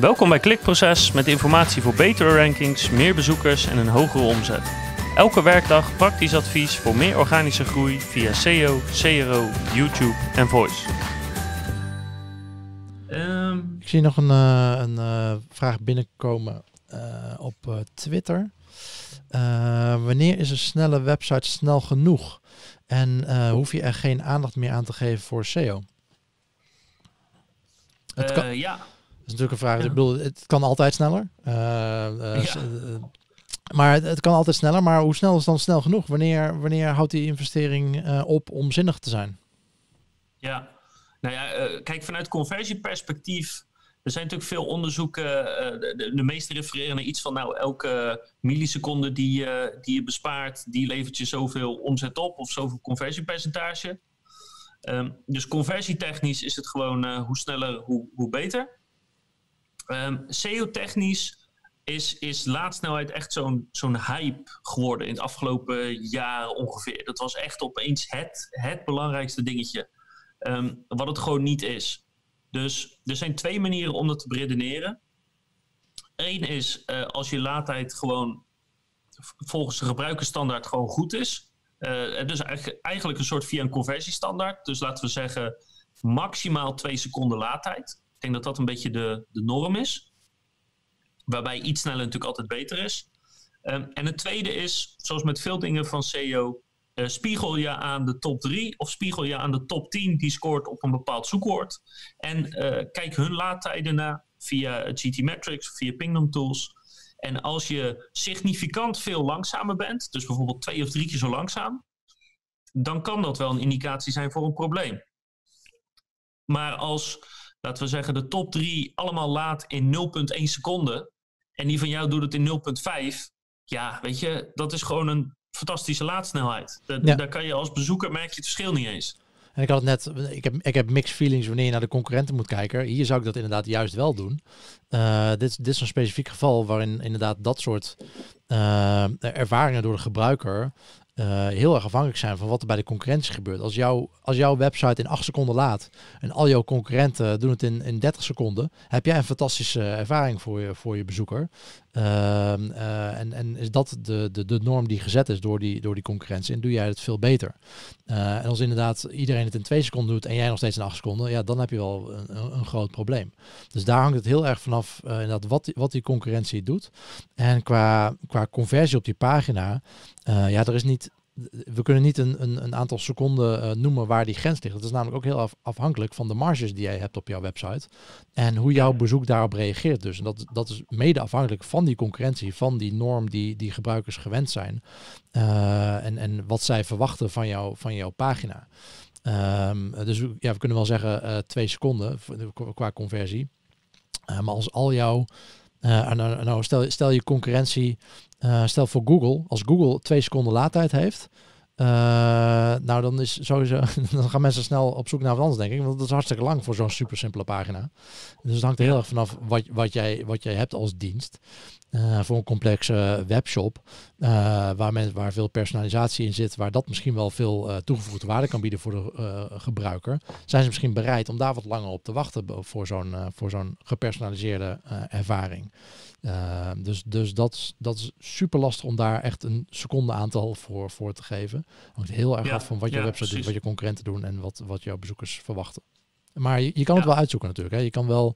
Welkom bij Klikproces met informatie voor betere rankings, meer bezoekers en een hogere omzet. Elke werkdag praktisch advies voor meer organische groei via SEO, CRO, YouTube en Voice. Ehm, Ik zie nog een, eh, een eh, vraag binnenkomen eh, op eh, Twitter. Wanneer is een snelle website snel genoeg? En eh, hoef je er geen aandacht meer aan te geven voor SEO? Het kan, eh, ja, natuurlijk een vraag. ja. Ik bedoel, het kan altijd sneller. Eh, eh, Ja. eh, maar het, het kan altijd sneller. Maar hoe snel is dan snel genoeg? Wanneer, wanneer houdt die investering op om zinnig te zijn? ja. Nou ja, kijk, vanuit conversieperspectief. Er zijn natuurlijk veel onderzoeken. de, de, meeste refereren naar iets van. Nou, elke milliseconde die, je die je bespaart. die levert je zoveel omzet op. of zoveel conversiepercentage. Ehm, dus conversietechnisch is het gewoon. hoe sneller, hoe, hoe beter. Ehm SEO-technisch is, laadsnelheid echt zo'n hype geworden in het afgelopen jaar ongeveer. Dat was echt opeens het, het belangrijkste dingetje. Ehm, wat het gewoon niet is. Dus er zijn twee manieren om dat te beredeneren. Eén is eh, als je laadtijd gewoon volgens de gebruikersstandaard gewoon goed is. Eh, dus eigenlijk een soort via een conversiestandaard. Dus laten we zeggen maximaal twee seconden laadtijd. Ik denk dat dat een beetje de, de norm is. Waarbij iets sneller natuurlijk altijd beter is. Ehm, en het tweede is, zoals met veel dingen van SEO, eh, spiegel je aan de top 3 of spiegel je aan de top 10 die scoort op een bepaald zoekwoord. En eh, kijk hun laadtijden na via GT Metrics, via Pingdom Tools. En als je significant veel langzamer bent, dus bijvoorbeeld twee of drie keer zo langzaam, dan kan dat wel een indicatie zijn voor een probleem. Maar als, laten we zeggen, de top 3 allemaal laat in 0,1 seconde en die van jou doet het in 0,5, ja, weet je, dat is gewoon een fantastische laadsnelheid. Da- Ja. Daar kan je als bezoeker merk je het verschil niet eens. En ik had het net, ik heb, ik heb mixed feelings wanneer je naar de concurrenten moet kijken. Hier zou ik dat inderdaad juist wel doen. Eh, dit, is- dit is een specifiek geval waarin inderdaad dat soort eh, ervaringen door de gebruiker eh, heel erg afhankelijk zijn van wat er bij de concurrentie gebeurt. Als, jouw als jouw website in 8 seconden laat en al jouw concurrenten doen het in, in 30 seconden, heb jij een fantastische ervaring voor je, voor je bezoeker. Ehm, eh, en, en is dat de, de, de norm die gezet is door die, door die concurrentie en doe jij het veel beter. Eh, en als inderdaad iedereen het in twee seconden doet en jij nog steeds in acht seconden, ja, dan heb je wel een, een, groot probleem. Dus daar hangt het heel erg vanaf eh, wat, die, wat die concurrentie doet. En qua, qua conversie op die pagina, ja, er is niet. We kunnen niet een, een, een aantal seconden eh, noemen waar die grens ligt. Dat is namelijk ook heel af, afhankelijk van de marges die jij hebt op jouw website. En hoe jouw bezoek daarop reageert dus. En dat, dat is mede afhankelijk van die concurrentie, van die norm die, die gebruikers gewend zijn. Eh, en, en wat zij verwachten van, jou, van jouw pagina. Ehm, dus ja, we kunnen wel zeggen eh, twee seconden qua- conversie. Maar als al jouw. Nou, nou, stel, stel je concurrentie. eh, stel voor Google. Als Google twee seconden laadtijd heeft. nou, dan is sowieso. Dan gaan mensen snel op zoek naar wat anders, denk ik. Want dat is hartstikke lang voor zo'n super simpele pagina. Dus het hangt er heel erg vanaf wat, wat, jij, wat jij hebt als dienst. Eh, voor een complexe webshop. eh, waar, men, waar veel personalisatie in zit. Waar dat misschien wel veel eh, toegevoegde waarde kan bieden voor de gebruiker. Zijn ze misschien bereid om daar wat langer op te wachten. Voor zo'n voor zo'n gepersonaliseerde ervaring. Dus dus dat, is- dat is super lastig om daar echt een seconde aantal voor, voor te geven. Hangt heel erg Ja, af van wat je ja, website doet, wat je concurrenten doen en wat, wat jouw bezoekers verwachten. Maar je, je kan het wel uitzoeken natuurlijk. Hè. Je kan wel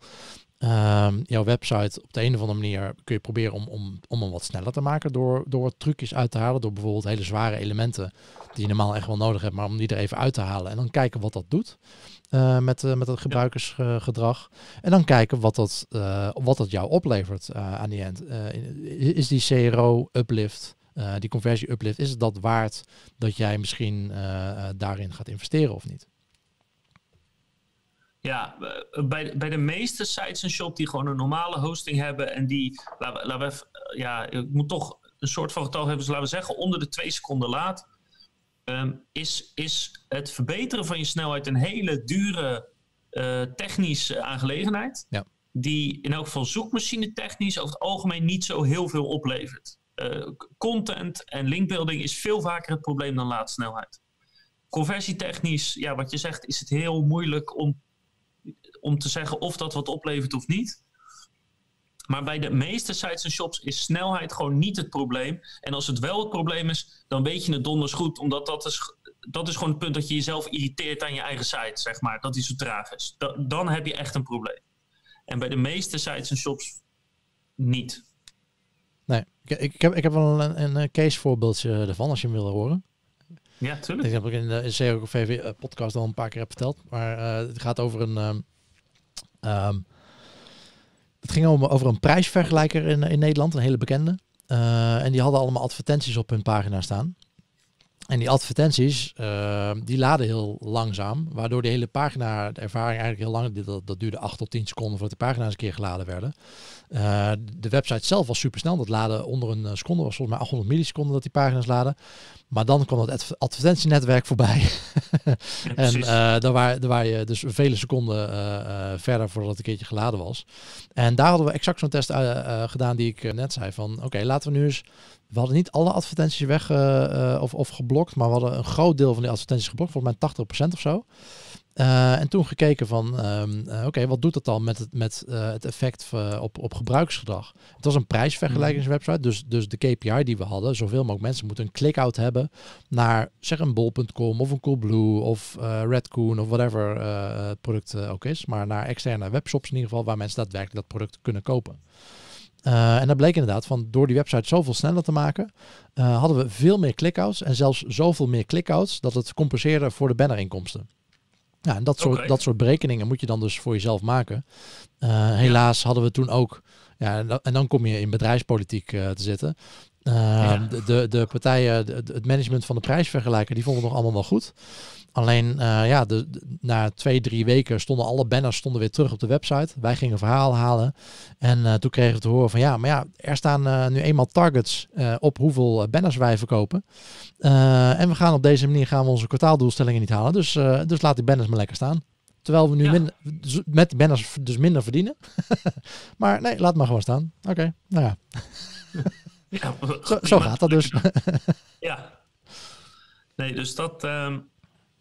ehm, jouw website op de een of andere manier kun je proberen om, om, om hem wat sneller te maken door, door wat trucjes uit te halen. Door bijvoorbeeld hele zware elementen die je normaal echt wel nodig hebt, maar om die er even uit te halen. En dan kijken wat dat doet eh, met, eh, met het gebruikersgedrag. En dan kijken wat dat, eh, wat dat jou oplevert aan die end. Is die CRO uplift, die conversie uplift, is het dat waard dat jij misschien daarin gaat investeren of niet? Ja, eh, bij, bij de meeste sites en shop die gewoon een normale hosting hebben en die, laten we, laten we even, eh, ja, ik moet toch een soort van getal hebben, dus laten we zeggen onder de twee seconden laat, ehm, is, is het verbeteren van je snelheid een hele dure eh, technische aangelegenheid. Ja. Die in elk geval zoekmachine technisch over het algemeen niet zo heel veel oplevert. Content en linkbuilding is veel vaker het probleem dan laadsnelheid. Conversietechnisch, ja, wat je zegt, is het heel moeilijk om, om te zeggen of dat wat oplevert of niet. Maar bij de meeste sites en shops is snelheid gewoon niet het probleem. En als het wel het probleem is, dan weet je het donders goed. Omdat dat is, dat is gewoon het punt dat je jezelf irriteert aan je eigen site, zeg maar. Dat die zo traag is. dan heb je echt een probleem. En bij de meeste sites en shops niet. Nee, ik, ik, heb, ik heb wel een, een, case voorbeeldje ervan als je hem wil horen. Ja, tuurlijk. Ik heb ik in de CEO VV eh, podcast al een paar keer heb verteld. Maar uh, het gaat over een... Um, um, het ging over een prijsvergelijker in, in Nederland, een hele bekende. Uh, en die hadden allemaal advertenties op hun pagina staan. En die advertenties, uh, die laden heel langzaam, waardoor de hele pagina, de ervaring eigenlijk heel lang, dat, dat duurde 8 tot 10 seconden voordat de pagina's een keer geladen werden. Uh, de website zelf was super snel, dat laden onder een seconde, was volgens mij 800 milliseconden dat die pagina's laden. Maar dan kwam het advertentienetwerk voorbij. en uh, daar, waar, daar waar je dus vele seconden verder voordat het een keertje geladen was. En daar hadden we exact zo'n test gedaan die ik net zei van, oké, laten we nu eens we hadden niet alle advertenties weg uh, of, of geblokt, maar we hadden een groot deel van die advertenties geblokt, volgens mij 80% of zo. Uh, en toen gekeken van, um, oké, wat doet dat dan met het, met, het effect op, op gebruiksgedrag? Het was een prijsvergelijkingswebsite, dus, dus de KPI die we hadden, zoveel mogelijk mensen moeten een click-out hebben naar zeg een bol.com of een Coolblue of Redcoon of whatever het product ook is, maar naar externe webshops in ieder geval, waar mensen daadwerkelijk dat product kunnen kopen. Uh, en dat bleek inderdaad van door die website zoveel sneller te maken, uh, hadden we veel meer clickouts en zelfs zoveel meer clickouts dat het compenseerde voor de bannerinkomsten. Ja, en dat soort, okay. dat soort berekeningen moet je dan dus voor jezelf maken. Uh, helaas hadden we toen ook, ja, en, dan kom je in bedrijfspolitiek te zitten. Ja. De, de, partijen, het management van de prijsvergelijker, die vonden het nog allemaal wel goed. Alleen uh, ja, de, na twee, drie weken stonden alle banners stonden weer terug op de website. Wij gingen verhaal halen. En uh, toen kregen we te horen van ja, maar ja, er staan uh, nu eenmaal targets op hoeveel banners wij verkopen. en we gaan op deze manier gaan we onze kwartaaldoelstellingen niet halen. Dus, dus laat die banners maar lekker staan. Terwijl we nu ja. minder, met die banners dus minder verdienen. maar nee, laat maar gewoon staan. Oké, okay, nou ja. ja zo, zo, gaat dat dus. ja. Nee, dus dat... Um...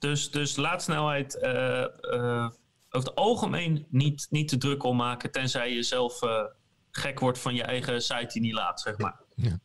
Dus, dus laadsnelheid uh, uh, over het algemeen niet, niet te druk om maken, tenzij je zelf uh, gek wordt van je eigen site die niet laat, zeg maar. Ja.